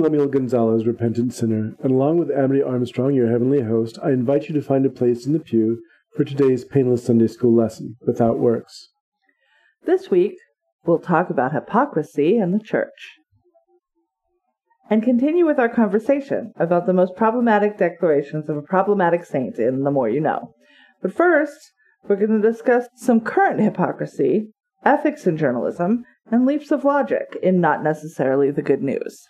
Am Lemuel Gonzalez, repentant sinner, and along with Amity Armstrong, your heavenly host, I invite you to find a place in the pew for today's painless Sunday school lesson, Without Works. This week, we'll talk about hypocrisy in the church. And continue with our conversation about the most problematic declarations of a problematic saint in The More You Know. But first, we're going to discuss some current hypocrisy, ethics in journalism, and leaps of logic in not necessarily the good news.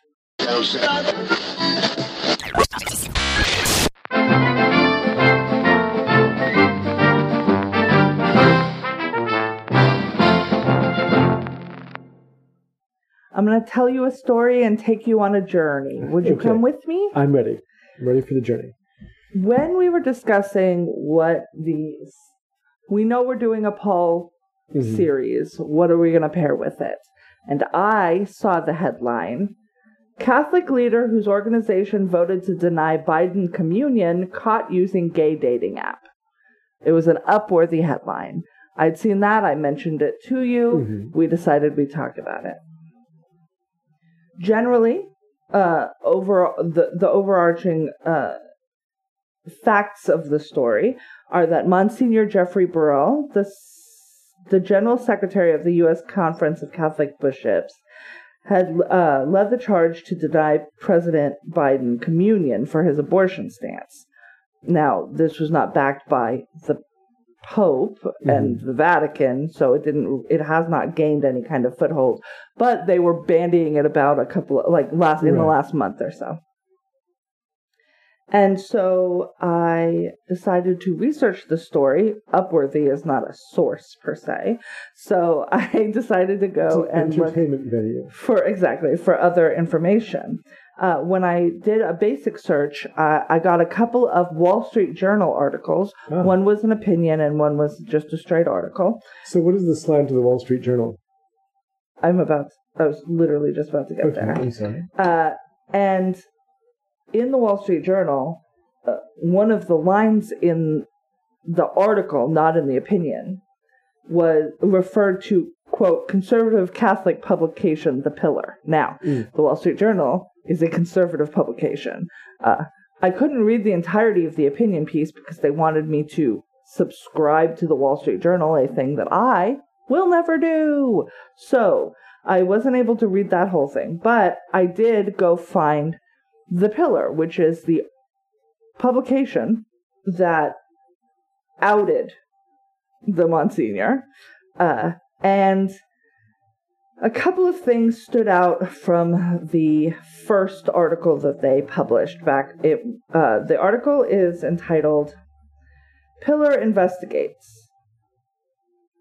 I'm going to tell you a story and take you on a journey. Would you Okay. come with me? I'm ready. I'm ready for the journey. When we were discussing what these, we know we're doing a Paul Mhm. series. What are we going to pair with it? And I saw the headline Catholic leader whose organization voted to deny Biden communion caught using gay dating app. It was an upworthy headline. I'd seen that. I mentioned it to you. Mhm. We decided we'd talk about it. Generally, uh, over the, the overarching uh, facts of the story are that Monsignor Jeffrey Burrill, the, the General Secretary of the U.S. Conference of Catholic Bishops, had uh, led the charge to deny President Biden communion for his abortion stance. Now, this was not backed by the Pope and the Vatican, so it didn't. It has not gained any kind of foothold. But they were bandying it about a couple of like last in the last month or so. And so I decided to research the story. Upworthy is not a source per se. So I decided to go an and look entertainment venue. for exactly for other information. Uh, when I did a basic search, uh, I got a couple of Wall Street Journal articles. Ah. One was an opinion, and one was just a straight article. So, what is the slant to the Wall Street Journal? I'm about. I was literally just about to get Okay, there. I'm sorry. Uh, and in the Wall Street Journal, uh, one of the lines in the article, not in the opinion, was referred to quote conservative Catholic publication The Pillar. Now, Mm. the Wall Street Journal is a conservative publication. Uh, I couldn't read the entirety of the opinion piece because they wanted me to subscribe to the Wall Street Journal, a thing that I will never do. So I wasn't able to read that whole thing, but I did go find The Pillar, which is the publication that outed the Monsignor. Uh, and a couple of things stood out from the first article that they published back. It uh, the article is entitled "Pillar Investigates."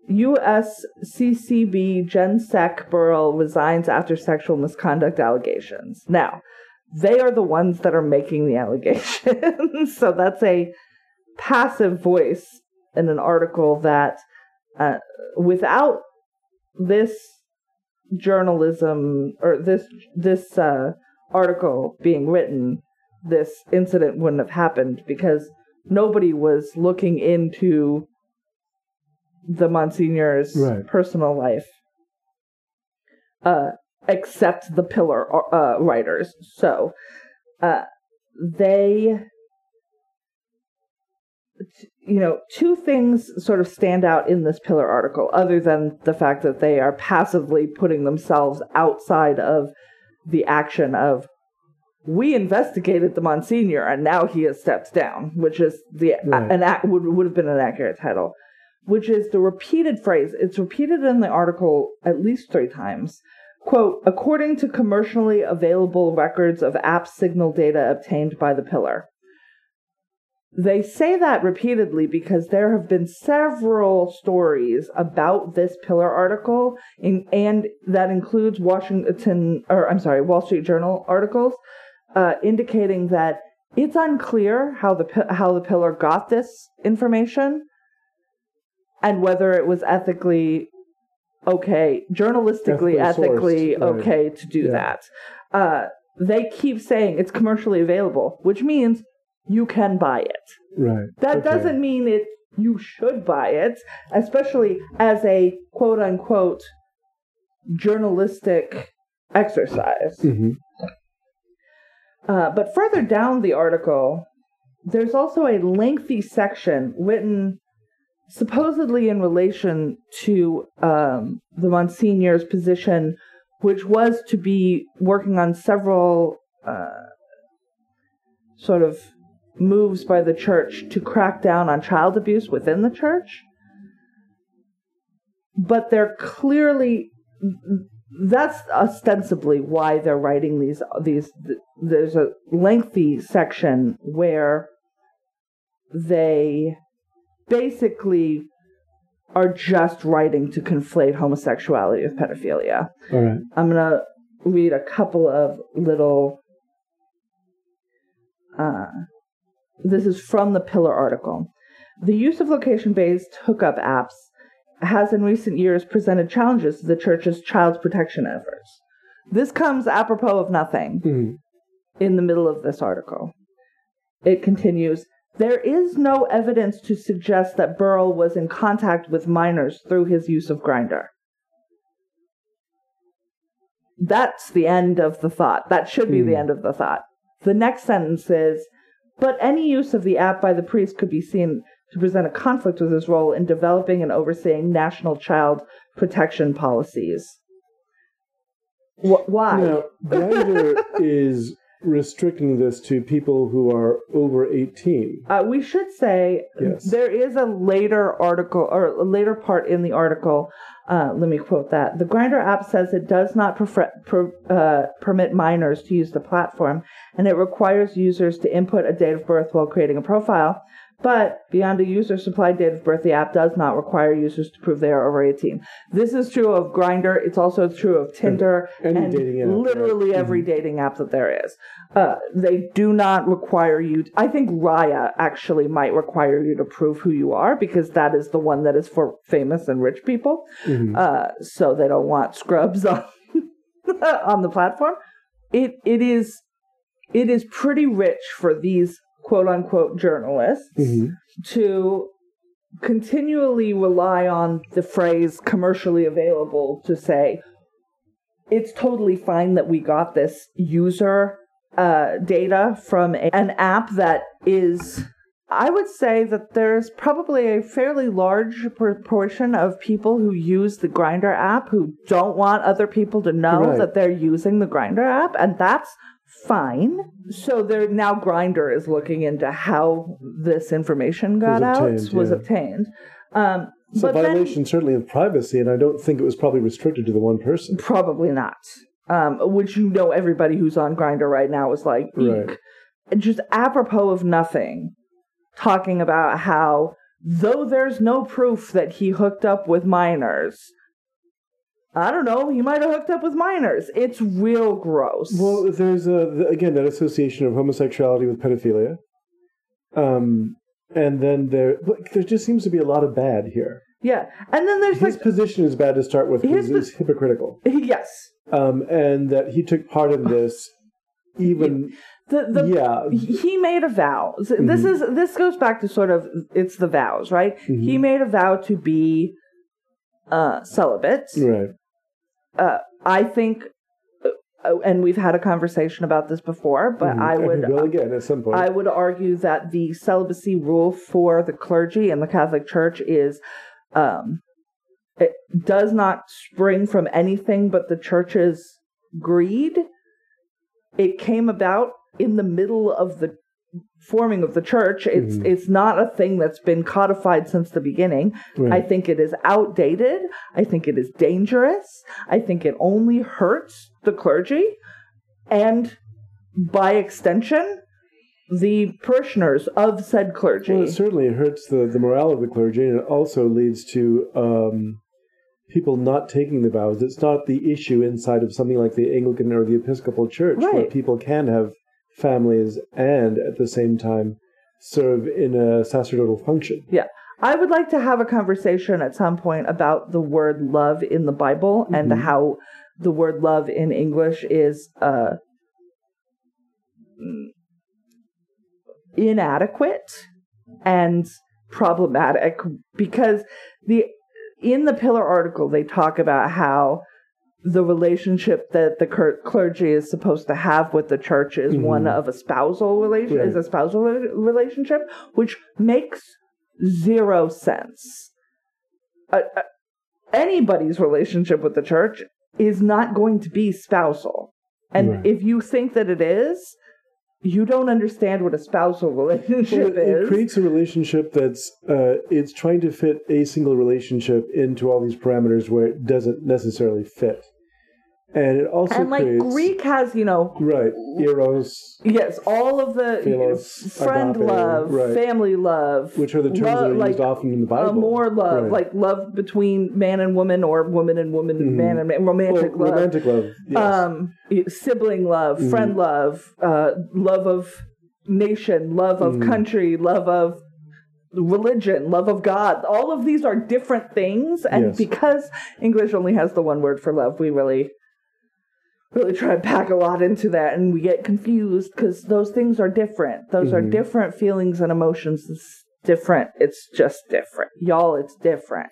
USCCB Gen Sec Burrill resigns after sexual misconduct allegations. Now, they are the ones that are making the allegations, so that's a passive voice in an article that, uh, without this journalism or this this uh, article being written, this incident wouldn't have happened because nobody was looking into the Monsignor's Right. personal life, uh, except the Pillar uh, writers. So, uh, they you know, two things sort of stand out in this pillar article, other than the fact that they are passively putting themselves outside of the action of we investigated the Monsignor and now he has stepped down, which is the Right. an act would would have been an accurate title, which is the repeated phrase. It's repeated in the article at least three times. Quote, according to commercially available records of app signal data obtained by the pillar. They say that repeatedly because there have been several stories about this pillar article, in, and that includes Washington, or I'm sorry, Wall Street Journal articles, uh, indicating that it's unclear how the how the pillar got this information, and whether it was ethically okay, journalistically, Ethically sourced, right. okay to do Yeah. that. Uh, they keep saying it's commercially available, which means you can buy it. Right. That Okay. doesn't mean it you should buy it, especially as a quote unquote journalistic exercise. Mhm. Uh, but further down the article, there's also a lengthy section written supposedly in relation to um, the Monsignor's position, which was to be working on several uh, sort of moves by the church to crack down on child abuse within the church. But they're clearly that's ostensibly why they're writing these these there's a lengthy section where they basically are just writing to conflate homosexuality with pedophilia. All right. I'm going to read a couple of little uh, this is from the Pillar article. The use of location based hookup apps has in recent years presented challenges to the church's child protection efforts. This comes apropos of nothing Mhm. in the middle of this article. It continues There is no evidence to suggest that Burrill was in contact with minors through his use of Grindr. That's the end of the thought. That should be the Hmm. end of the thought. The next sentence is But any use of the app by the priest could be seen to present a conflict with his role in developing and overseeing national child protection policies. Wh- why? Now, Grindr is restricting this to people who are over 18. Uh, we should say Yes. there is a later article or a later part in the article. Uh, let me quote that. The Grindr app says it does not prefer, per, uh, permit minors to use the platform, and it requires users to input a date of birth while creating a profile. But beyond a user supplied date of birth, the app does not require users to prove they are over 18. This is true of Grindr. It's also true of Tinder Any and dating app, right? literally every dating app that there is. Uh, they do not require you. I think Raya actually might require you to prove who you are because that is the one that is for famous and rich people. Mhm. Uh, so they don't want scrubs on on the platform. It it is it is pretty rich for these quote unquote journalists Mhm. to continually rely on the phrase commercially available to say it's totally fine that we got this user uh, data from a, an app that is I would say that there's probably a fairly large proportion of people who use the Grindr app who don't want other people to know Right. that they're using the Grindr app, and that's fine. So there now Grindr is looking into how this information got Was out, obtained, was yeah. obtained. Um, It's a but then- violation, certainly, of privacy, and I don't think it was probably restricted to the one person. Probably not. Um, which you know everybody who's on Grindr right now is like. Right. Just apropos of nothing, talking about how though there's no proof that he hooked up with minors, I don't know, he might have hooked up with minors. It's real gross. Well, there's a, again that association of homosexuality with pedophilia. Um, and then there, there just seems to be a lot of bad here. yeah, and then there's His like, position is bad to start with because it's hypocritical. yes, Um, and that he took part in this, even the the yeah, he made a vow. This is this goes back to sort of it's the vows, right? He made a vow to be uh celibate. right. Uh, I think, uh, and we've had a conversation about this before, but Mhm. I would will again at some point. I would argue that the celibacy rule for the clergy in the Catholic Church is um, it does not spring from anything but the church's greed. It came about in the middle of the forming of the church. It's Mhm. it's not a thing that's been codified since the beginning. I think it is outdated. I think it is dangerous. I think it only hurts the clergy and by extension the parishioners of said clergy. Well, it certainly hurts the, the morale of the clergy, and it also leads to um, people not taking the vows. It's not the issue inside of something like the Anglican or the Episcopal Church, where people can have families and at the same time serve in a sacerdotal function. Yeah. I would like to have a conversation at some point about the word love in the Bible and Mhm. how the word love in English is uh, inadequate and problematic because the in the pillar article they talk about how the relationship that the cur- clergy is supposed to have with the church is one of a spousal relation Right. is a spousal re- relationship, which makes zero sense. Uh, uh, anybody's relationship with the church is not going to be spousal, and Right. if you think that it is, you don't understand what a spousal Well, relationship it, it is. creates a relationship that's uh, it's trying to fit a single relationship into all these parameters where it doesn't necessarily fit, and it also and like creates Greek has, you know, right eros, Yes, all of the Philos, friend agape, love, right. family love, which are the terms love, that are like used often in the Bible. more love, Right. like love between man and woman, or woman and woman and Mhm. man and man, Well, romantic love, romantic love. Yes. um, sibling love, Mhm. friend love, uh, love of nation, love of Mhm. country, love of religion, love of God. All of these are different things, and Yes. because English only has the one word for love, we really really try to pack a lot into that and we get confused because those things are different. Those are Mhm. different feelings and emotions. It's different. It's just different. Y'all it's different.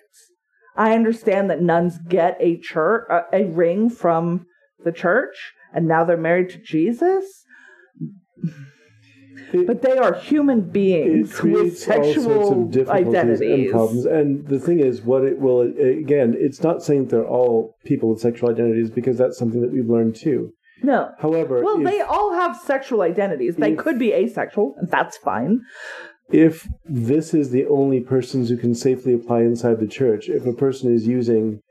I understand that nuns get a church a, a ring from the church and now they're married to jesus It- but they are human beings with creates all sorts sexual identities and problems. And the thing is, what it will again, it's not saying they're all people with sexual identities because that's something that we've learned too. no. However, well if, they all have sexual identities. They if- could be asexual. And that's fine. If this is the only persons who can safely apply inside the church, if a person is using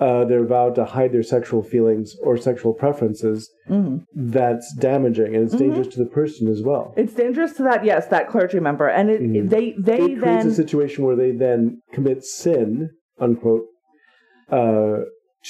uh, their vow to hide their sexual feelings or sexual preferences, Mhm. that's damaging and it's Mm-hmm. dangerous to the person as well. It's dangerous to that, yes, that clergy member, and it, Mhm. they they it creates then a situation where they then commit sin, unquote, uh,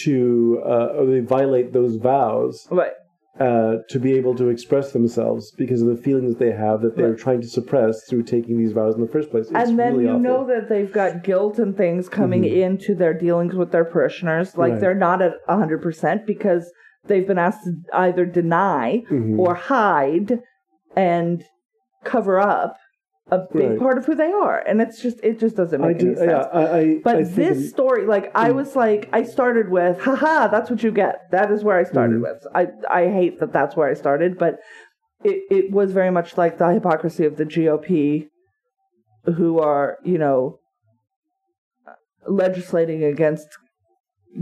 to uh, or they violate those vows right, uh, to be able to express themselves because of the feelings that they have that they're Right. trying to suppress through taking these vows in the first place. It's and then really you awful. know that they've got guilt and things coming Mhm. into their dealings with their parishioners, like Right. they're not at hundred percent because they've been asked to either deny Mhm. or hide and cover up a big Right. part of who they are, and it's just it just doesn't I make any do, sense. yeah, I, I, But I this story, like I Mm. was like, I started with, haha, that's what you get. That is where I started Mm. with. I I hate that that's where I started, but it it was very much like the hypocrisy of the GOP, who are you know legislating against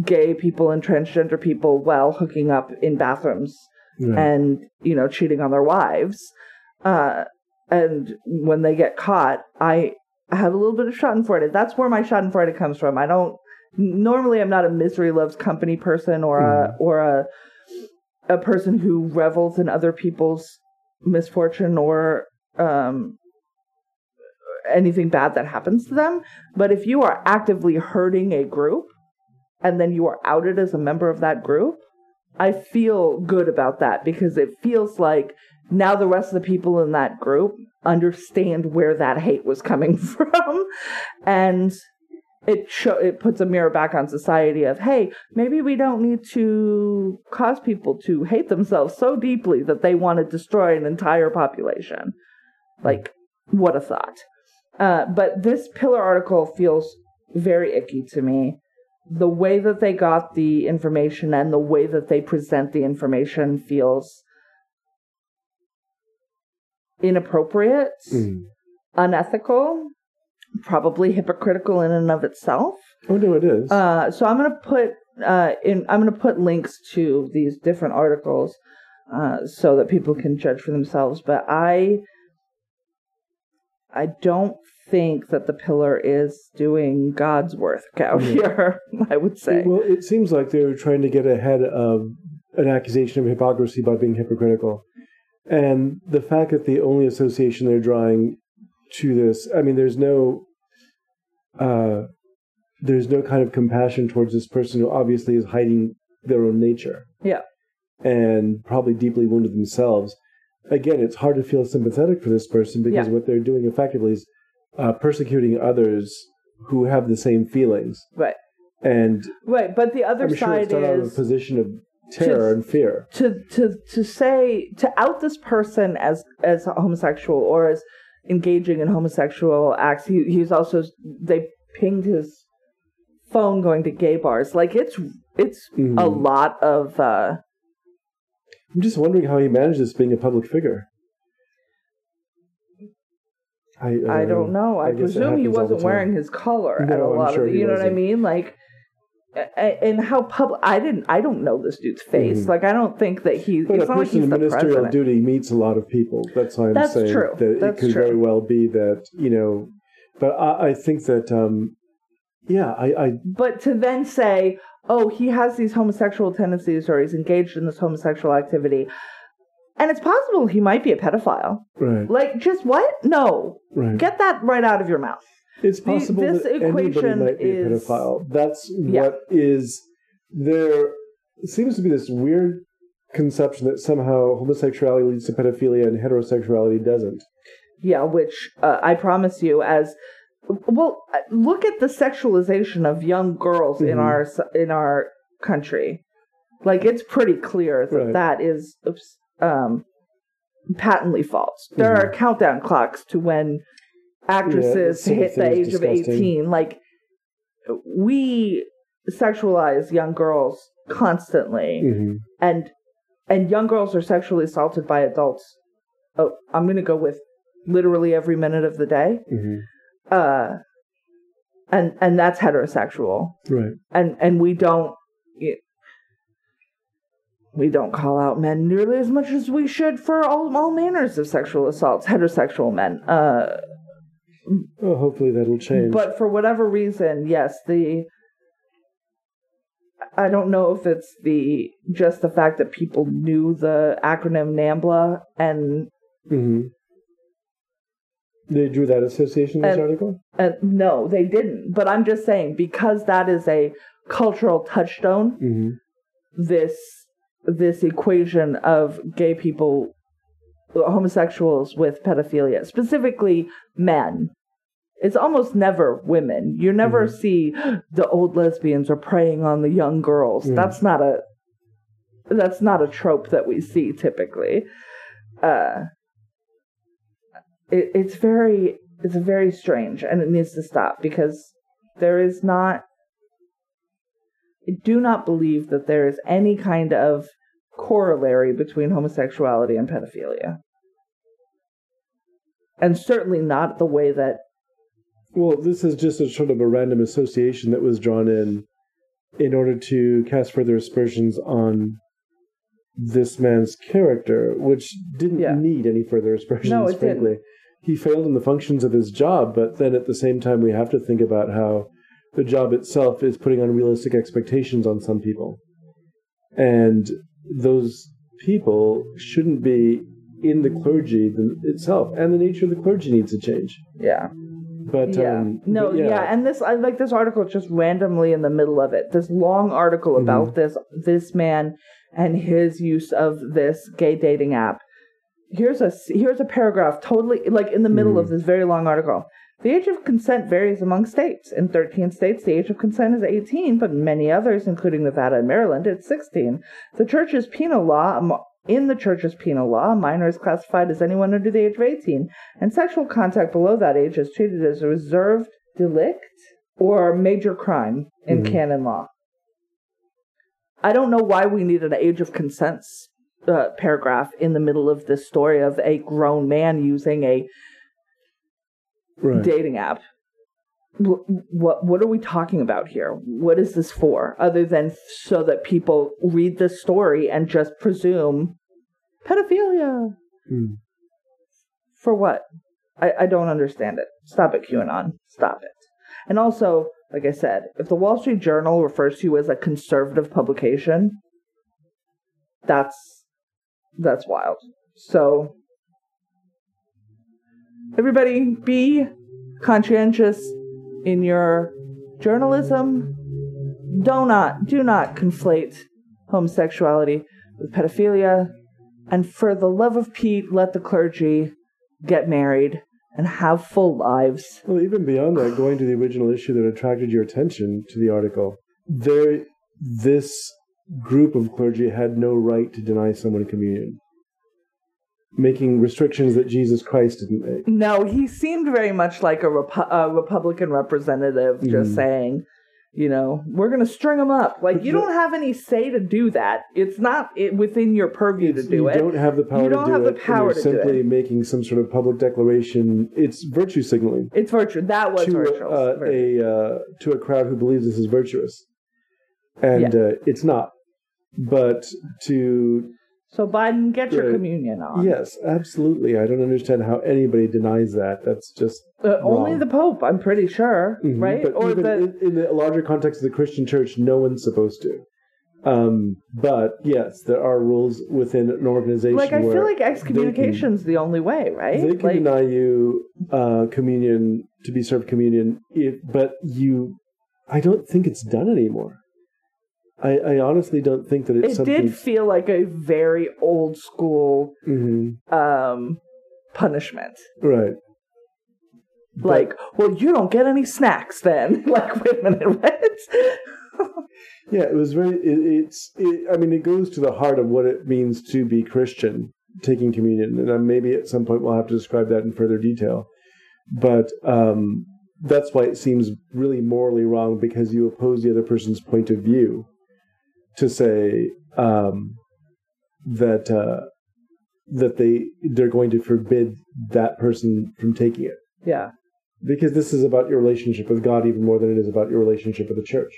gay people and transgender people while hooking up in bathrooms Right. and you know cheating on their wives uh and when they get caught i have a little bit of schadenfreude. That's where my schadenfreude comes from. I don't normally i'm not a misery loves company person or a or a a person who revels in other people's misfortune or um anything bad that happens to them. But if you are actively hurting a group and then you are outed as a member of that group I feel good about that because it feels like now the rest of the people in that group understand where that hate was coming from. And it show it puts a mirror back on society of hey maybe we don't need to cause people to hate themselves so deeply that they want to destroy an entire population. Like what a thought. Uh, but this pillar article feels very icky to me. The way that they got the information and the way that they present the information feels inappropriate, Mm. unethical, probably hypocritical in and of itself. Oh no, it is. Uh, so I'm gonna put uh, in I'm gonna put links to these different articles uh, so that people can judge for themselves. But I I don't think that the pillar is doing God's work out Mhm. here. I would say. Well, it seems like they're trying to get ahead of an accusation of hypocrisy by being hypocritical. And the fact that the only association they're drawing to this, I mean, there's no, uh, there's no kind of compassion towards this person who obviously is hiding their own nature. Yeah. And probably deeply wounded themselves. Again, it's hard to feel sympathetic for this person because Yeah. what they're doing effectively is uh, persecuting others who have the same feelings. Right. And Right, but the other I'm sure side it's done out of a position of terror to- and fear. to to to say to out this person as as homosexual or as engaging in homosexual acts. He he's also they pinged his phone going to gay bars. Like it's it's Mhm. a lot of uh I'm just wondering how he manages being a public figure. I, uh, I don't know. I, I presume he happens all the wasn't wearing his collar at No, a I'm lot sure of the, he you know what I mean? Like a- a- and how public I didn't I don't know this dude's face. Mhm. Like I don't think that he But a not like he's in the ministerial president. duty meets a lot of people. That's why I'm That's saying true. that That's it could true. very well be that you know. But I, I think that um, yeah, I, I But to then say, oh, he has these homosexual tendencies or he's engaged in this homosexual activity. And it's possible he might be a pedophile. right Like, just what? No. right. Get that right out of your mouth. It's possible this that anybody might be a pedophile. That's Yeah. what is there seems to be this weird conception that somehow homosexuality leads to pedophilia and heterosexuality doesn't. Yeah, which uh, I promise you, as well, uh, look at the sexualization of young girls in Mhm. our in our country. Like it's pretty clear that Right. that is um, patently false. There Mhm. are countdown clocks to when actresses sort of hit the age of eighteen. Like we sexualize young girls constantly hmm and and young girls are sexually assaulted by adults. Oh, I'm gonna go with literally every minute of the day. hmm Uh, and and that's heterosexual, Right. and and we don't we don't call out men nearly as much as we should for all all manners of sexual assaults. Heterosexual men. Uh, Well, hopefully that'll change. but for whatever reason, yes, the I don't know if it's the just the fact that people knew the acronym NAMBLA and hmm They drew that association in this And- article. uh, no, they didn't. But I'm just saying because that is a cultural touchstone. hmm This this equation of gay people, homosexuals with pedophilia, specifically men. It's almost never women. You never Mhm. see the old lesbians are preying on the young girls. Mm. That's not a that's not a trope that we see typically. Uh, it, it's very it's very strange, and it needs to stop because there is not. I do not believe that there is any kind of corollary between homosexuality and pedophilia. And certainly not the way that Well, this is just a sort of a random association that was drawn in in order to cast further aspersions on this man's character, which didn't Yeah. need any further aspersions, No, it didn't. frankly. He failed in the functions of his job, but then at the same time, we have to think about how the job itself is putting unrealistic expectations on some people. And those people shouldn't be in the clergy them- itself, and the nature of the clergy needs to change. yeah. But yeah. um, no, but yeah. and this I like this article just randomly in the middle of it. This long article Mm-hmm. about this this man and his use of this gay dating app. Here's a here's a paragraph totally like in the middle Mhm. of this very long article. The age of consent varies among states. In 13 states, the age of consent is 18, but in many others, including Nevada and Maryland, it's 16. The church's penal law, um, in the church's penal law, a minor is classified as anyone under the age of 18, and sexual contact below that age is treated as a reserved delict or major crime in Mhm. canon law. I don't know why we need an age of consent uh, paragraph in the middle of this story of a grown man using a right. dating app. What what are we talking about here? What is this for? Other than so that people read the story and just presume pedophilia Mm. for what? I, I don't understand it. Stop it, QAnon. Stop it. And also, like I said, if the Wall Street Journal refers to you as a conservative publication, that's that's wild. So everybody be conscientious in your journalism. Do not do not conflate homosexuality with pedophilia. And for the love of Pete, let the clergy get married and have full lives. Well, even beyond that, going to the original issue that attracted your attention to the article, there, this group of clergy had no right to deny someone communion, making restrictions that Jesus Christ didn't make. No, he seemed very much like a, Repu- a Republican representative, just Mhm. saying, You know, we're gonna string them up. Like you the- don't have any say to do that. It's not it, within your purview to do you it. don't have the power You to don't do have the it, and power to do simply it. making some sort of public declaration. It's virtue signaling It's virtue. That was to virtual. uh, a uh, to a crowd who believes this is virtuous, and uh, it's not. But to so Biden, get your communion on. yes, absolutely, I don't understand how anybody denies that. That's just Uh, only the Pope, I'm pretty sure, Mhm. right? But or even the in, in the larger context of the Christian church, no one's supposed to. Um, but yes, there are rules within an organization. like I feel like excommunication's the only way, right? They can like deny you uh, communion to be served communion, if, but you, I don't think it's done anymore. I, I honestly don't think that it's it something. did feel like a very old school Mhm. um punishment. right. But- like, well, you don't get any snacks then. like, wait a minute, what? yeah, it was very. It, it's. It, I mean, it goes to the heart of what it means to be Christian, taking communion, and maybe at some point we'll have to describe that in further detail. But um, that's why it seems really morally wrong because you oppose the other person's point of view to say um, that uh, that they they're going to forbid that person from taking it yeah. because this is about your relationship with God even more than it is about your relationship with the church.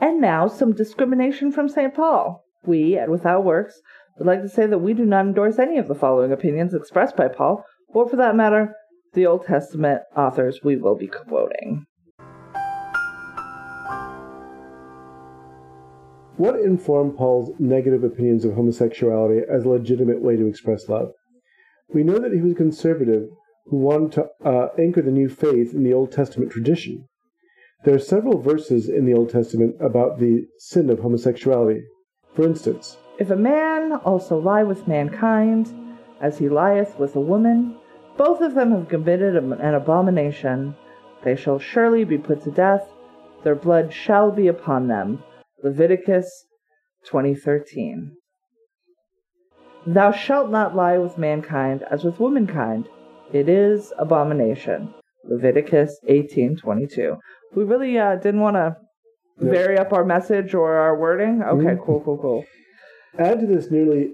And now some discrimination from St. Paul. We, at Without Works, would like to say that we do not endorse any of the following opinions expressed by Paul, or for that matter, the Old Testament authors we will be quoting. What informed Paul's negative opinions of homosexuality as a legitimate way to express love? We know that he was a conservative who wanted to uh, anchor the new faith in the Old Testament tradition. There are several verses in the Old Testament about the sin of homosexuality. For instance, If a man also lie with mankind, as he lieth with a woman, both of them have committed an abomination. They shall surely be put to death. Their blood shall be upon them. Leviticus 2013. Thou shalt not lie with mankind as with womankind. It is abomination. Leviticus 18:22. We really uh, didn't want to No. vary up our message or our wording. Okay, Mhm. cool, cool, cool. add to this nearly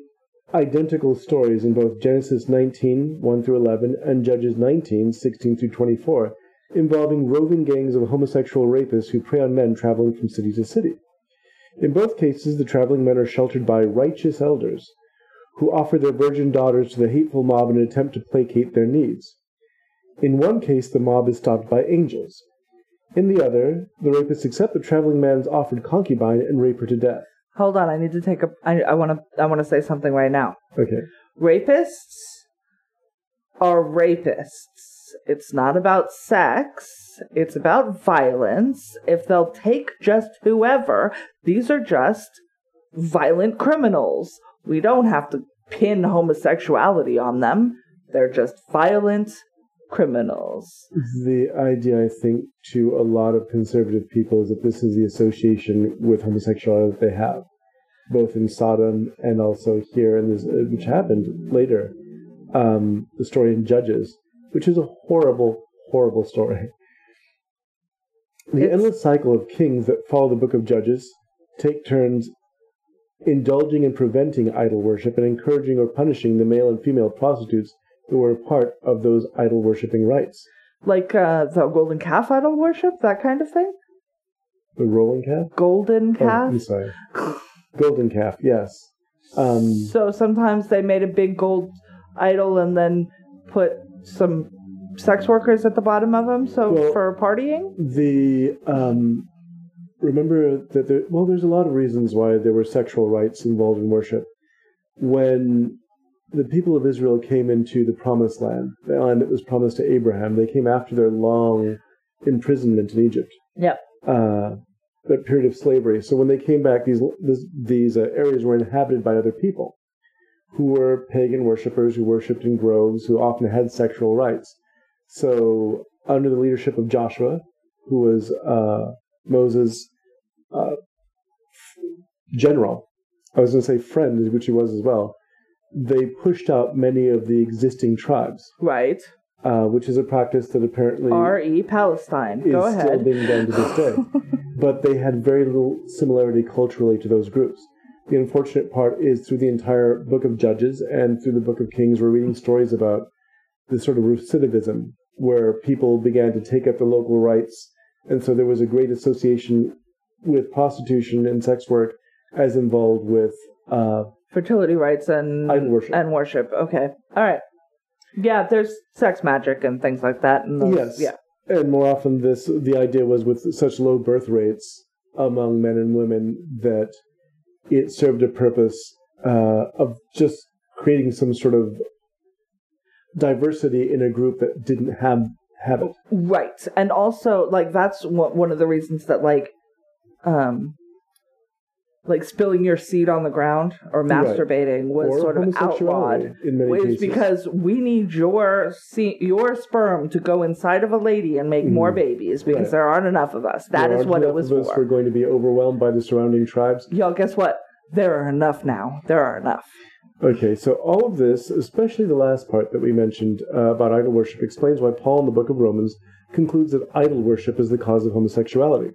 identical stories in both Genesis 19, 1 through 11, and Judges 19, 16 through 24, involving roving gangs of homosexual rapists who prey on men traveling from city to city. In both cases, the traveling men are sheltered by righteous elders, who offer their virgin daughters to the hateful mob in an attempt to placate their needs. In one case, the mob is stopped by angels. In the other, the rapists accept the traveling man's offered concubine and rape her to death. Hold on, I need to take a. I, I want to. I want to say something right now. Okay. Rapists are rapists. It's not about sex. It's about violence. If they'll take just whoever, these are just violent criminals. We don't have to pin homosexuality on them. They're just violent criminals. The idea, I think, to a lot of conservative people is that this is the association with homosexuality that they have, both in Sodom and also here, in this, which happened later. Um, the story in Judges, which is a horrible, horrible story. The It's- endless cycle of kings that follow the book of Judges take turns indulging and preventing idol worship and encouraging or punishing the male and female prostitutes who were a part of those idol worshipping rites. Like uh, the golden calf idol worship, that kind of thing? The rolling calf? Golden Oh, calf? I'm sorry. Golden calf, yes. Um, So sometimes they made a big gold idol and then put some sex workers at the bottom of them. So Well- for partying, the um, remember that there, well, there's a lot of reasons why there were sexual rites involved in worship. When the people of Israel came into the promised land, the land that was promised to Abraham, they came after their long imprisonment in Egypt. Yep. Uh, that period of slavery. So when they came back, these this, these uh, areas were inhabited by other people who were pagan worshippers who worshipped in groves, who often had sexual rites. So under the leadership of Joshua, who was uh, Moses' uh, general, I was going to say friend, which he was as well. They pushed out many of the existing tribes right? uh, which is a practice that apparently R.E. Palestine. is Go still ahead. being done to this day. but they had very little similarity culturally to those groups. The unfortunate part is through the entire book of Judges and through the book of Kings, we're reading stories about this sort of recidivism where people began to take up the local rites. And so there was a great association with prostitution and sex work as involved with uh, Fertility rites and Idol worship. and worship. Okay. All right. Yeah, there's sex magic and things like that. And those, Yes. Yeah. And more often, this the idea was with such low birth rates among men and women that it served a purpose uh, of just creating some sort of diversity in a group that didn't have have it. Right. And also, like, that's one of the reasons that, like, um, like spilling your seed on the ground or Right. masturbating was or sort of outlawed. in many cases. because we need your se- your sperm to go inside of a lady and make more babies because Mm. Right. there aren't enough of us. That There is what it was of us for. We're going to be overwhelmed by the surrounding tribes. Y'all, guess what? There are enough now. There are enough. Okay, so all of this, especially the last part that we mentioned uh, about idol worship, explains why Paul in the book of Romans concludes that idol worship is the cause of homosexuality,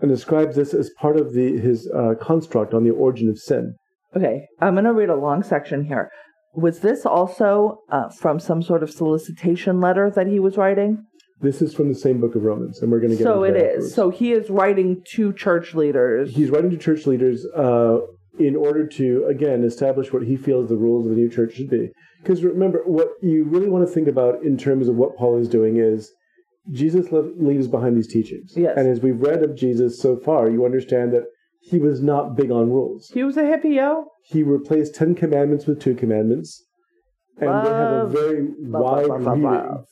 and describes this as part of the, his uh, construct on the origin of sin. Okay, I'm going to read a long section here. Was this also uh, from some sort of solicitation letter that he was writing? This is from the same book of Romans, and we're going to get So it is. afterwards. So he is writing to church leaders. he's writing to church leaders uh, in order to again establish what he feels the rules of the new church should be. Because remember, what you really want to think about in terms of what Paul is doing is Jesus le- leaves behind these teachings. Yes. And as we've read of Jesus so far, you understand that he was not big on rules. He was a hippie, yo. He replaced Ten Commandments with two commandments, and would have a very Love, wide love, love, reading.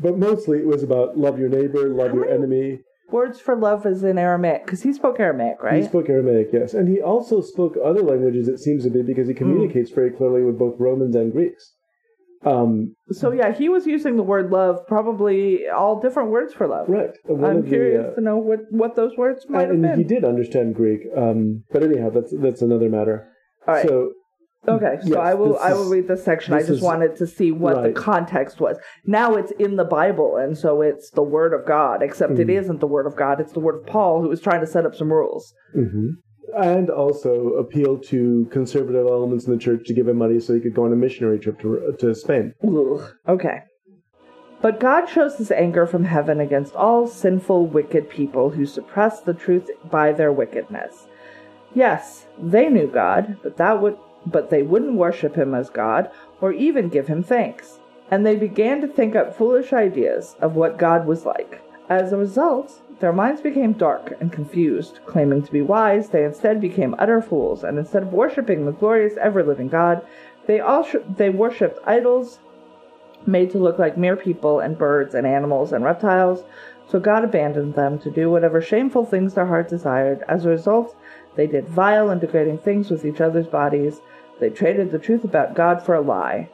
But mostly, it was about love your neighbor, love How your enemy. Words for love is in Aramaic because he spoke Aramaic, right? He spoke Aramaic, yes. And he also spoke other languages, it seems to be, because Hmm. he communicates very clearly with both Romans and Greeks. Um, so yeah, he was using the word love, probably all different words for love. right. One I'm of the, curious uh, to know what, what those words might have and been. he did understand Greek. Um, but anyhow, that's that's another matter. All right. So, Okay, so Yes, I will I will is- read this section. I just is- wanted to see what right. the context was. Now it's in the Bible, and so it's the Word of God. Except it Mhm. isn't the Word of God; it's the Word of Paul, who was trying to set up some rules. mhm. And also appeal to conservative elements in the church to give him money so he could go on a missionary trip to to Spain. Okay. But God shows his anger from heaven against all sinful, wicked people who suppress the truth by their wickedness. Yes, they knew God, but that would but they wouldn't worship him as God or even give him thanks. And they began to think up foolish ideas of what God was like. As a result, their minds became dark and confused. Claiming to be wise, they instead became utter fools, and instead of worshiping the glorious, ever living God, they all sh- they worshipped idols made to look like mere people and birds and animals and reptiles. So God abandoned them to do whatever shameful things their heart desired. As a result, they did vile and degrading things with each other's bodies. They traded the truth about God for a lie.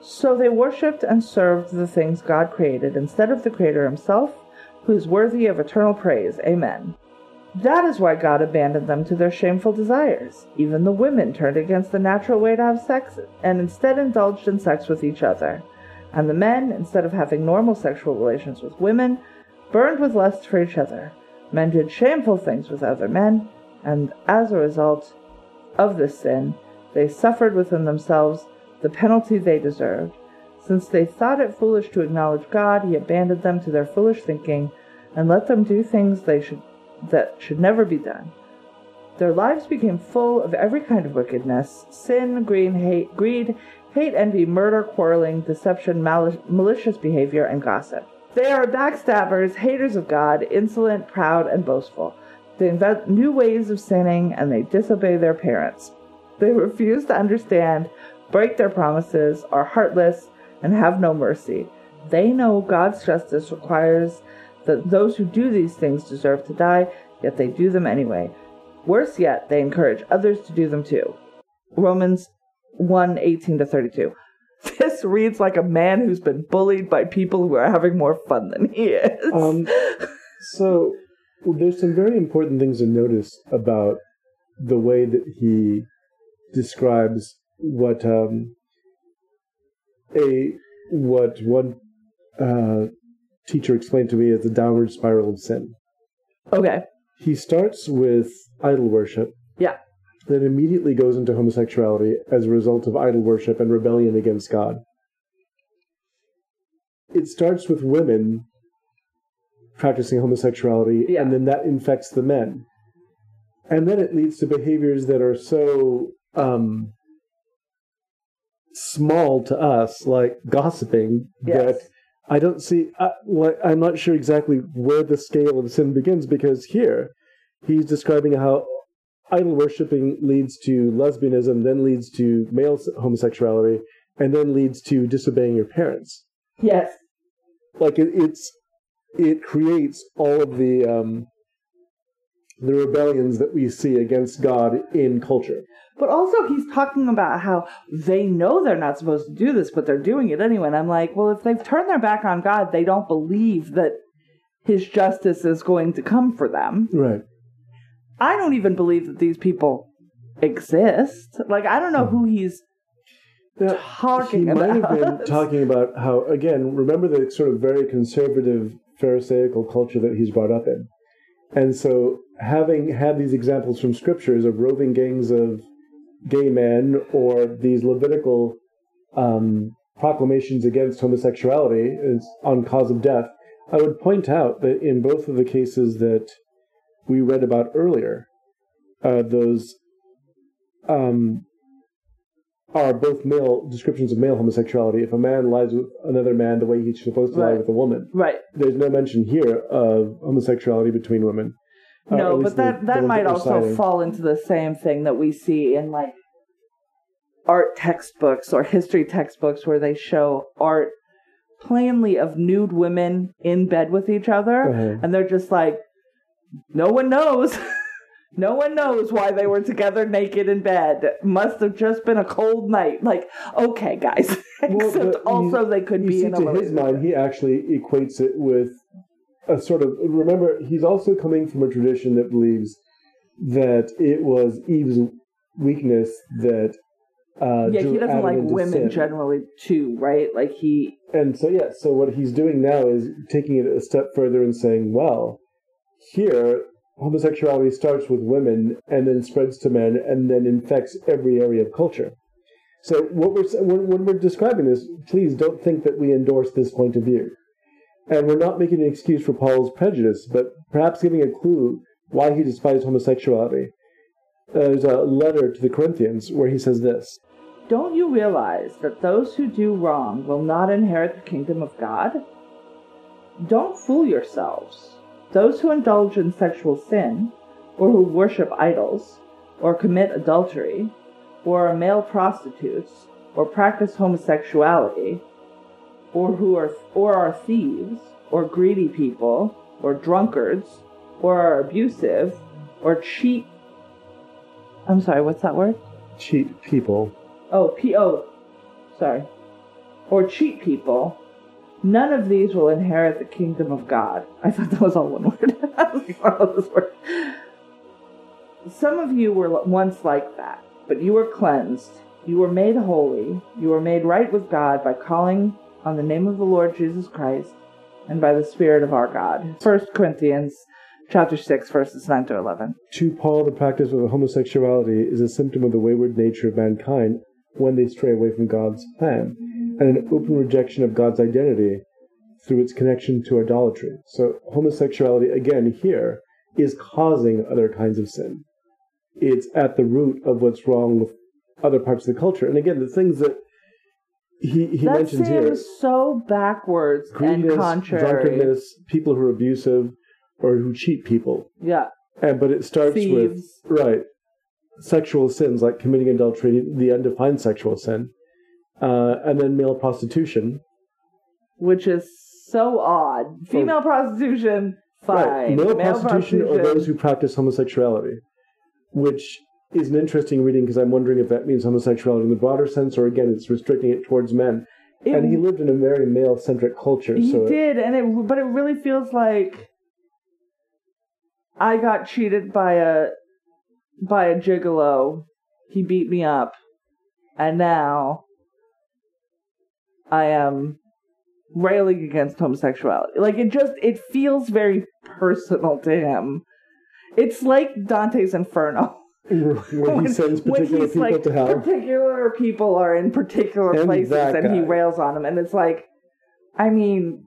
So they worshipped and served the things God created instead of the Creator Himself, who is worthy of eternal praise. Amen. That is why God abandoned them to their shameful desires. Even the women turned against the natural way to have sex and instead indulged in sex with each other. And the men, instead of having normal sexual relations with women, burned with lust for each other. Men did shameful things with other men, and as a result of this sin, they suffered within themselves the penalty they deserved. Since they thought it foolish to acknowledge God, he abandoned them to their foolish thinking and let them do things they should that should never be done. Their lives became full of every kind of wickedness, sin, greed, hate, greed, hate, envy, murder, quarreling, deception, mali- malicious behavior, and gossip. They are backstabbers, haters of God, insolent, proud, and boastful. They invent new ways of sinning and they disobey their parents. They refuse to understand, break their promises, are heartless, and have no mercy. They know God's justice requires that those who do these things deserve to die, yet they do them anyway. Worse yet, they encourage others to do them too. Romans 1 18 to 32. This reads like a man who's been bullied by people who are having more fun than he is. Um, so there's some very important things to notice about the way that he describes what um, a what one uh, teacher explained to me as the downward spiral of sin. Okay. He starts with idol worship. Yeah. Then immediately goes into homosexuality as a result of idol worship and rebellion against God. It starts with women practicing homosexuality, Yeah. and then that infects the men. And then it leads to behaviors that are so um, small to us, like gossiping, that Yes. I don't see. I, like, I'm not sure exactly where the scale of sin begins because here he's describing how idol worshipping leads to lesbianism, then leads to male homosexuality, and then leads to disobeying your parents. Yes. Like it, it's it creates all of the um, the rebellions that we see against God in culture. But also, he's talking about how they know they're not supposed to do this, but they're doing it anyway. And I'm like, well, if they've turned their back on God, they don't believe that his justice is going to come for them. Right. I don't even believe that these people exist. Like, I don't know who he's Now, talking he about. might have been talking about how again remember the sort of very conservative pharisaical culture that he's brought up in and so having had these examples from scriptures of roving gangs of gay men or these levitical um, proclamations against homosexuality on cause of death i would point out that in both of the cases that we read about earlier uh, those um, are both male descriptions of male homosexuality. If a man lies with another man the way he's supposed to lie with a woman, right. there's no mention here of homosexuality between women. Uh, No, least but that, the that ones might we're also citing. fall into the same thing that we see in like art textbooks or history textbooks where they show art plainly of nude women in bed with each other Uh-huh. and they're just like no one knows no one knows why they were together naked in bed must have just been a cold night like okay guys Well, except also you- they could be see, in a to his mind, he actually equates it with a sort of. Remember, he's also coming from a tradition that believes that it was Eve's weakness that. Uh, yeah he doesn't like women sin. generally too right like he And so, yeah, so what he's doing now is taking it a step further and saying, well, here, homosexuality starts with women and then spreads to men and then infects every area of culture. So, what we're, when, when we're describing this, please don't think that we endorse this point of view. And we're not making an excuse for Paul's prejudice, but perhaps giving a clue why he despised homosexuality. There's a letter to the Corinthians where he says this Don't you realize that those who do wrong will not inherit the kingdom of God? Don't fool yourselves. Those who indulge in sexual sin, or who worship idols, or commit adultery, or are male prostitutes, or practice homosexuality, or who are or are thieves, or greedy people, or drunkards, or are abusive, or cheat I'm sorry, what's that word? cheat people. Oh, P O. Sorry. Or cheat people. None of these will inherit the kingdom of God. I thought that was all one word. Word." Some of you were once like that, but you were cleansed. You were made holy. You were made right with God by calling on the name of the Lord Jesus Christ and by the Spirit of our God. First Corinthians chapter 6 verses 9 to 11. To Paul, the practice of homosexuality is a symptom of the wayward nature of mankind when they stray away from God's plan, and an open rejection of God's identity through its connection to idolatry. So, homosexuality, again, here, is causing other kinds of sin. It's at the root of what's wrong with other parts of the culture. And again, the things that he, he that mentions here so backwards and contrary. drunkenness, people who are abusive or who cheat people. Yeah. And but it starts with right sexual sins like committing adultery, the undefined sexual sin, uh, and then male prostitution. which is so odd. Female prostitution, fine. Right, male, Male prostitution, or those who practice homosexuality, which is an interesting reading because I'm wondering if that means homosexuality in the broader sense, or again, it's restricting it towards men. It- and he lived in a very male-centric culture, he so it- did, and it but it really feels like I got cheated by a by a gigolo. He beat me up, and now I am railing against homosexuality. Like it just it feels very personal to him. It's like Dante's Inferno. When he sends particular he's people like, to hell. Particular people are in particular And places and he rails on them. And it's like, I mean,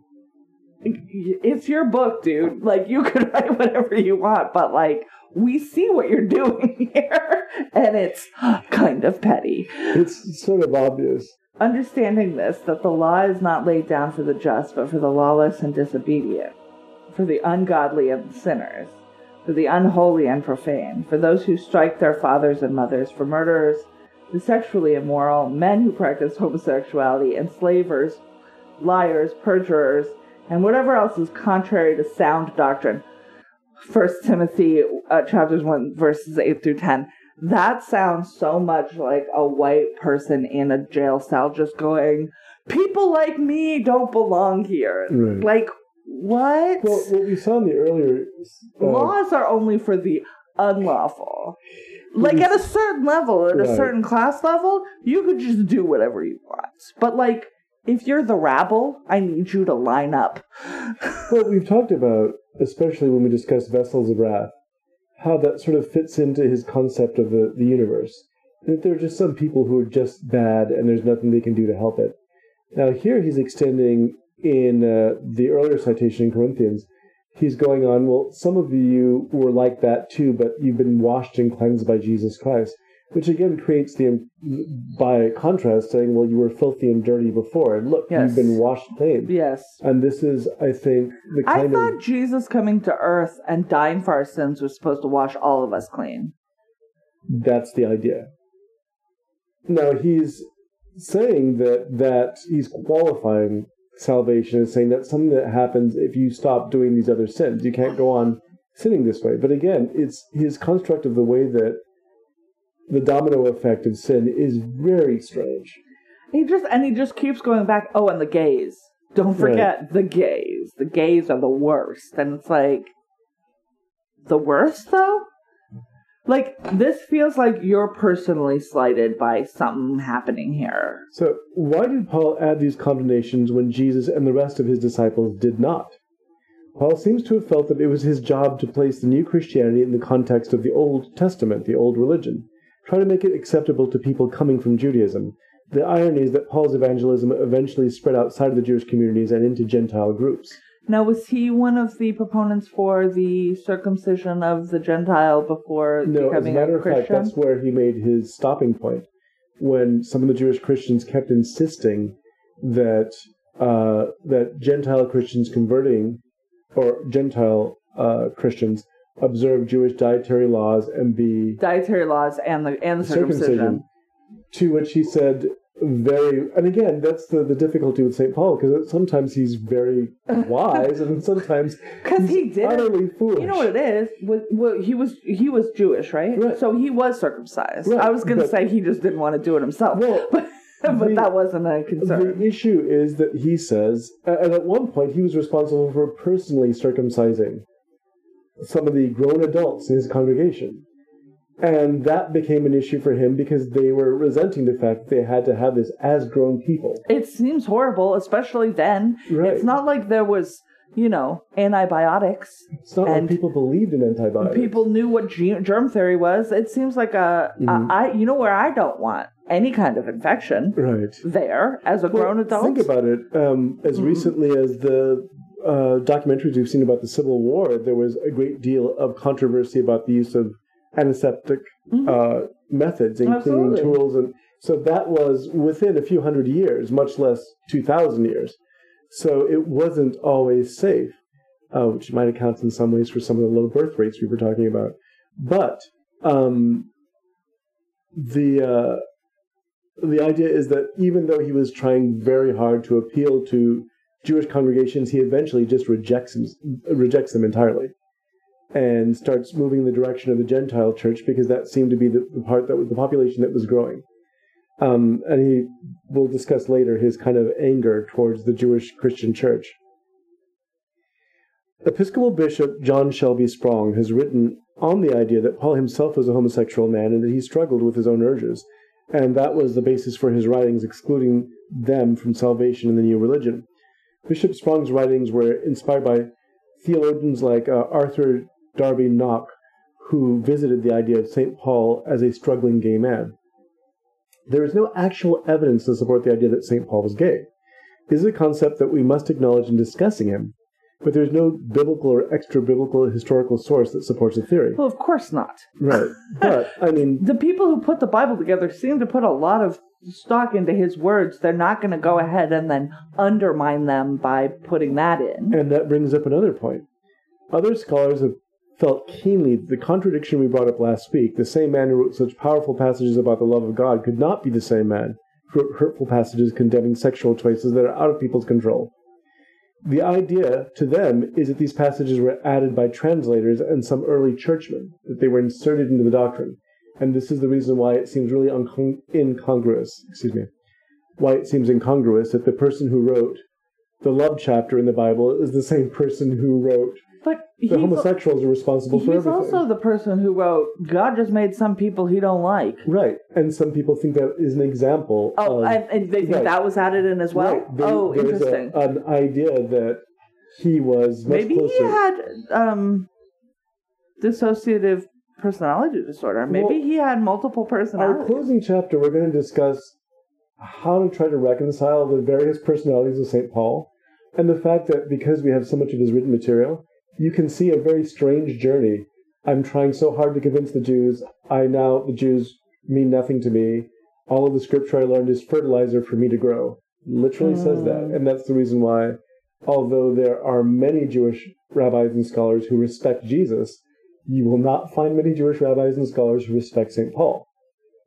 it's your book, dude. Like, you could write whatever you want, but like, we see what you're doing here, and it's kind of petty. It's sort of obvious. Understanding this, that the law is not laid down for the just, but for the lawless and disobedient, for the ungodly and sinners, for the unholy and profane, for those who strike their fathers and mothers, for murderers, the sexually immoral, men who practice homosexuality, enslavers, liars, perjurers, and whatever else is contrary to sound doctrine. First Timothy uh, chapters one verses eight through ten. That sounds so much like a white person in a jail cell just going, "People like me don't belong here." Right. Like what? Well, what we saw in the earlier uh, Laws are only for the unlawful. Like at a certain level, at a certain class level, you could just do whatever you want. But like, if you're the rabble, I need you to line up. Well, we've talked about, especially when we discuss Vessels of Wrath, how that sort of fits into his concept of the, the universe. That there are just some people who are just bad and there's nothing they can do to help it. Now, here he's extending in uh, the earlier citation in Corinthians, he's going on, well, some of you were like that too, but you've been washed and cleansed by Jesus Christ. Which again creates the, by contrast, saying, well, you were filthy and dirty before, and look, Yes. you've been washed clean. Yes. And this is, I think, the kind I thought of Jesus coming to earth and dying for our sins was supposed to wash all of us clean. that's the idea. Now he's saying that that he's qualifying salvation as saying that's something that happens if you stop doing these other sins. You can't go on sinning this way. But again, it's his construct of the way that the domino effect of sin is very strange. He just and he just keeps going back. Oh, and the gays. Don't Right. forget the gays. The gays are the worst. And it's like the worst though? Like this feels like you're personally slighted by something happening here. So why did Paul add these condemnations when Jesus and the rest of his disciples did not? Paul seems to have felt that it was his job to place the new Christianity in the context of the Old Testament, the old religion, try to make it acceptable to people coming from Judaism. The irony is that Paul's evangelism eventually spread outside of the Jewish communities and into Gentile groups. Now was he one of the proponents for the circumcision of the Gentile before No, as a becoming matter a of fact, that's where he made his stopping point when some of the Jewish Christians kept insisting that uh, that Gentile Christians converting or Gentile uh, Christians observe Jewish dietary laws and be Dietary laws and the and the circumcision. circumcision. To which he said, very, and again, that's the, the difficulty with St. Paul because sometimes he's very wise and sometimes Because he did utterly foolish. You know what it is? Wa- wa- he was he was Jewish, right? Right. So he was circumcised. Right, I was going to say he just didn't want to do it himself, Well, but but the- that wasn't a concern. The issue is that he says, and at one point he was responsible for personally circumcising some of the grown adults in his congregation. And that became an issue for him because they were resenting the fact that they had to have this as grown people. it seems horrible, especially then. Right. It's not like there was, you know, antibiotics. It's not And like people believed in antibiotics. People knew what germ theory was. It seems like a, a Mhm. I you know where I don't want any kind of infection Right. there as a Well, grown adult. Think about it. Um, as Mhm. recently as the uh, documentaries we've seen about the Civil War, there was a great deal of controversy about the use of antiseptic Mhm. uh, methods in Absolutely. cleaning tools, and so that was within a few hundred years, much less two thousand years. So it wasn't always safe, uh, which might account in some ways for some of the low birth rates we were talking about. But um, the uh, the idea is that even though he was trying very hard to appeal to Jewish congregations, he eventually just rejects rejects them entirely, and starts moving in the direction of the Gentile church because that seemed to be the, the part that was the population that was growing. Um, and he will discuss later his kind of anger towards the Jewish Christian church. Episcopal Bishop John Shelby Spong has written on the idea that Paul himself was a homosexual man and that he struggled with his own urges, and that was the basis for his writings excluding them from salvation in the new religion. Bishop Spong's writings were inspired by theologians like uh, Arthur Darby Nock, who visited the idea of St. Paul as a struggling gay man. There is no actual evidence to support the idea that St. Paul was gay. It is a concept that we must acknowledge in discussing him, but there's no biblical or extra biblical historical source that supports the theory. Well, of course not. Right. But, I mean, The people who put the Bible together seem to put a lot of stock into his words. They're not going to go ahead and then undermine them by putting that in. and that brings up another point. Other scholars have felt keenly that the contradiction we brought up last week, the same man who wrote such powerful passages about the love of God, could not be the same man who wrote hurtful passages condemning sexual choices that are out of people's control. The idea to them is that these passages were added by translators and some early churchmen, that they were inserted into the doctrine. And this is the reason why it seems really uncon- incongruous, excuse me, why it seems incongruous that the person who wrote the love chapter in the Bible is the same person who wrote But the homosexuals are responsible for everything. he's also the person who wrote, God just made some people he don't like. right, and some people think that is an example. Oh, of, and, and they think right. that was added in as well? right, there- oh, interesting. A, an idea that he was Maybe closer. he had um, dissociative personality disorder. Maybe Well, he had multiple personalities. Our closing chapter, we're going to discuss how to try to reconcile the various personalities of St. Paul and the fact that because we have so much of his written material, you can see a very strange journey. I'm trying so hard to convince the Jews. I now, the Jews mean nothing to me. All of the scripture I learned is fertilizer for me to grow. Literally says that. Mm. And that's the reason why, although there are many Jewish rabbis and scholars who respect Jesus, you will not find many Jewish rabbis and scholars who respect St. Paul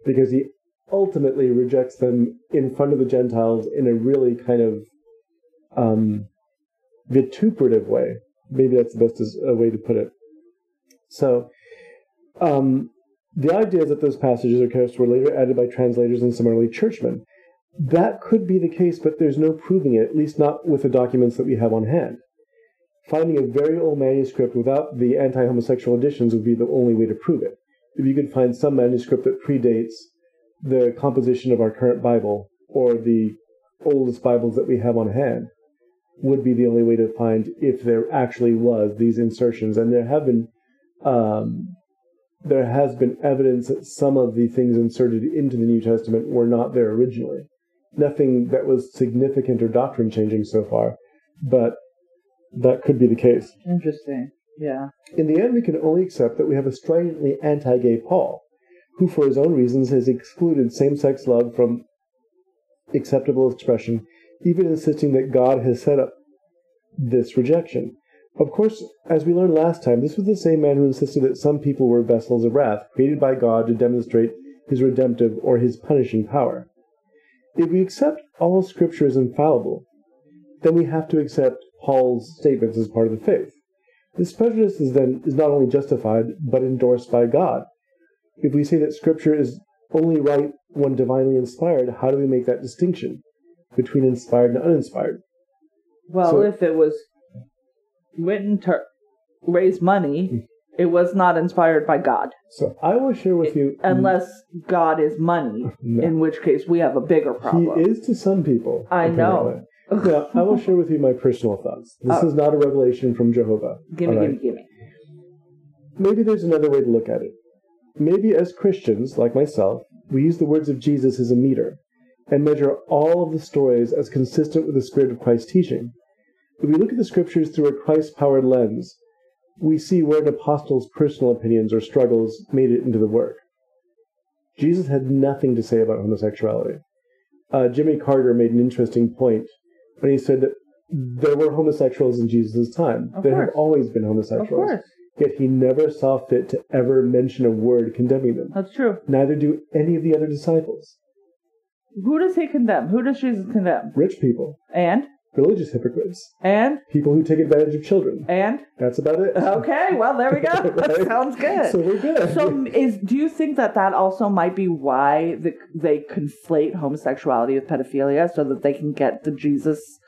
because he ultimately rejects them in front of the Gentiles in a really kind of um, vituperative way. Maybe that's the best uh, way to put it. So, um, the idea is that those passages or characters were later added by translators and some early churchmen. That could be the case, but there's no proving it, at least not with the documents that we have on hand. Finding a very old manuscript without the anti homosexual additions would be the only way to prove it. If you could find some manuscript that predates the composition of our current Bible or the oldest Bibles that we have on hand, would be the only way to find if there actually was these insertions. And there have been, um, there has been evidence that some of the things inserted into the New Testament were not there originally. Nothing that was significant or doctrine changing so far, but that could be the case. Interesting. Yeah. In the end, we can only accept that we have a stridently anti gay Paul, who, for his own reasons, has excluded same sex love from acceptable expression, even insisting that God has set up this rejection. Of course, as we learned last time, this was the same man who insisted that some people were vessels of wrath, created by God to demonstrate his redemptive or his punishing power. If we accept all Scripture as infallible, then we have to accept Paul's statements as part of the faith. This prejudice is then is not only justified but endorsed by God. If we say that Scripture is only right when divinely inspired, how do we make that distinction between inspired and uninspired? Well, So- if it was written to raise money, hmm. it was not inspired by God. So I will share with you Unless God is money, No. in which case we have a bigger problem. he is to some people. I know. Now, I will share with you my personal thoughts. This Oh. is not a revelation from Jehovah. gimme, all right? gimme, gimme. Maybe there's another way to look at it. Maybe as Christians, like myself, we use the words of Jesus as a meter and measure all of the stories as consistent with the spirit of Christ's teaching. If we look at the scriptures through a Christ powered lens, we see where an apostle's personal opinions or struggles made it into the work. Jesus had nothing to say about homosexuality. Uh, Jimmy Carter made an interesting point when he said that there were homosexuals in Jesus' time. Of there course. have always been Of homosexuals. course. Yet he never saw fit to ever mention a word condemning them. That's true. Neither do any of the other disciples. Who does he condemn? Who does Jesus condemn? Rich people, And? Religious hypocrites, And? people who take advantage of children. And? That's about it. Okay, well, there we go. That Right? sounds good. So we're good. So, is do you think that that also might be why the, they conflate homosexuality with pedophilia so that they can get the Jesus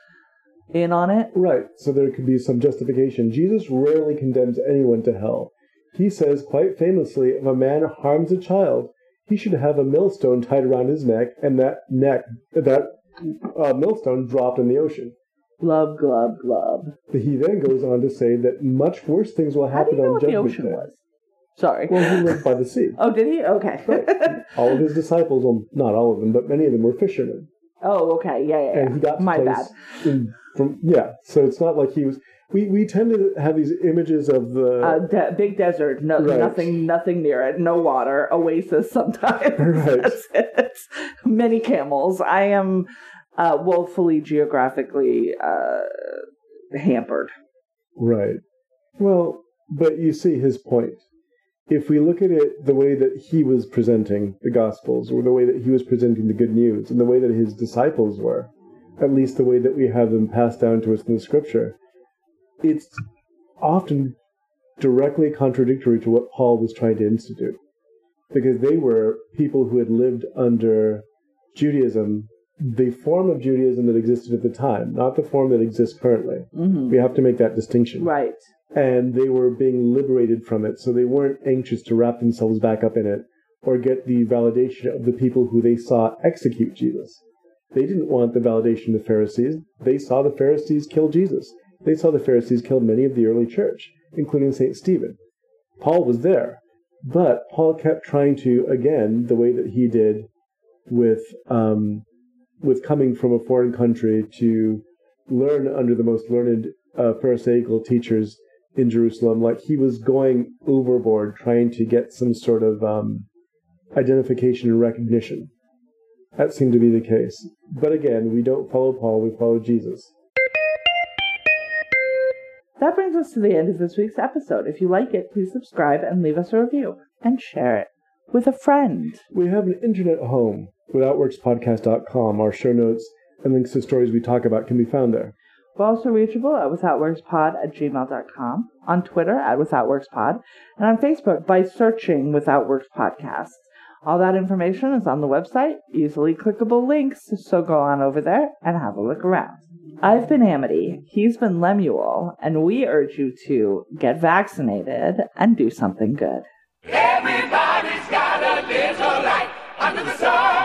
in on it? right. So there could be some justification. Jesus rarely condemns anyone to hell. He says quite famously, if a man harms a child, he should have a millstone tied around his neck, and that neck, that uh, millstone dropped in the ocean. Glub, glub, glub. He then goes on to say that much worse things will happen How do you know on what the Judgment ocean Day. was? Sorry. Well, he lived by the sea. oh, did he? Okay. Right. All of his disciples, well, not all of them, but many of them were fishermen. oh, okay. Yeah, yeah, yeah. and he got to My bad. in- from yeah. So it's not like he was. We we tend to have these images of the Uh, de- big desert, no, Right. nothing, nothing near it, no water, oasis. Sometimes Right. that's it. Many camels. I am uh, woefully geographically uh, hampered. right. Well, but you see his point. If we look at it the way that he was presenting the Gospels, or the way that he was presenting the good news, and the way that his disciples were, at least the way that we have them passed down to us in the Scripture, it's often directly contradictory to what Paul was trying to institute. Because they were people who had lived under Judaism, the form of Judaism that existed at the time, not the form that exists currently. hmm We have to make that distinction. Right. And they were being liberated from it, so they weren't anxious to wrap themselves back up in it or get the validation of the people who they saw execute Jesus. They didn't want the validation of the Pharisees. They saw the Pharisees kill Jesus. They saw the Pharisees kill many of the early church, including St. Stephen. Paul was there, but Paul kept trying to, again, the way that he did with um, with coming from a foreign country to learn under the most learned uh, Pharisaical teachers in Jerusalem, like he was going overboard trying to get some sort of um, identification and recognition. That seemed to be the case. But again, we don't follow Paul, we follow Jesus. That brings us to the end of this week's episode. If you like it, please subscribe and leave us a review and share it with a friend. We have an internet home, withoutworkspodcast.com. Our show notes and links to stories we talk about can be found there. We're also reachable at withoutworkspod at gmail.com, on Twitter at withoutworkspod, and on Facebook by searching Without Works Podcast. All that information is on the website, easily clickable links, so go on over there and have a look around. I've been Amity, he's been Lemuel, and we urge you to get vaccinated and do something good. Everybody's got a little light.